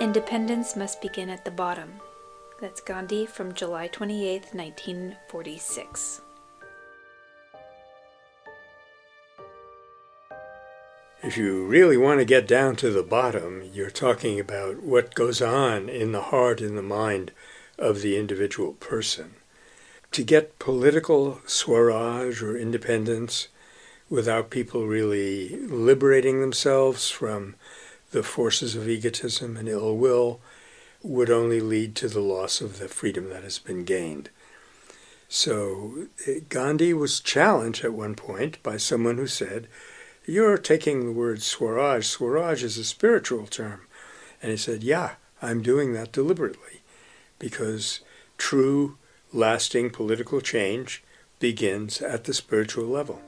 Independence must begin at the bottom. That's Gandhi from July 28, 1946. If you really want to get down to the bottom, you're talking about what goes on in the heart and the mind of the individual person. To get political swaraj or independence without people really liberating themselves from the forces of egotism and ill will would only lead to the loss of the freedom that has been gained. So eh, Gandhi was challenged at one point by someone who said, You're taking the word Swaraj. Swaraj is a spiritual term. And he said, Yeah, I'm doing that deliberately because true, lasting political change begins at the spiritual level.